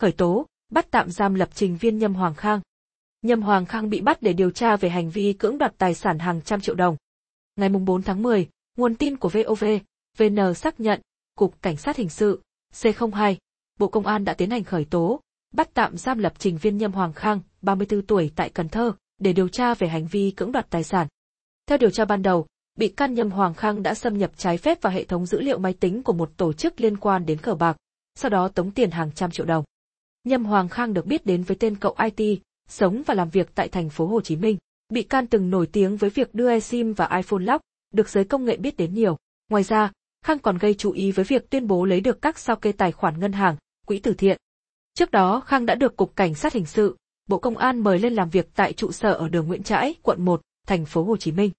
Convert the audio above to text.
khởi tố, bắt tạm giam lập trình viên Nhâm Hoàng Khang. Nhâm Hoàng Khang bị bắt để điều tra về hành vi cưỡng đoạt tài sản hàng trăm triệu đồng. Ngày 4 tháng 10, nguồn tin của VOV, VN xác nhận, Cục Cảnh sát Hình sự, C02, Bộ Công an đã tiến hành khởi tố, bắt tạm giam lập trình viên Nhâm Hoàng Khang, 34 tuổi tại Cần Thơ, để điều tra về hành vi cưỡng đoạt tài sản. Theo điều tra ban đầu, bị can Nhâm Hoàng Khang đã xâm nhập trái phép vào hệ thống dữ liệu máy tính của một tổ chức liên quan đến cờ bạc, sau đó tống tiền hàng trăm triệu đồng. Nhâm Hoàng Khang được biết đến với tên cậu IT, sống và làm việc tại thành phố Hồ Chí Minh. Bị can từng nổi tiếng với việc đưa eSIM và iPhone lock, được giới công nghệ biết đến nhiều. Ngoài ra, Khang còn gây chú ý với việc tuyên bố lấy được các sao kê tài khoản ngân hàng, quỹ từ thiện. Trước đó Khang đã được Cục Cảnh sát Hình sự, Bộ Công an mời lên làm việc tại trụ sở ở đường Nguyễn Trãi, quận 1, thành phố Hồ Chí Minh.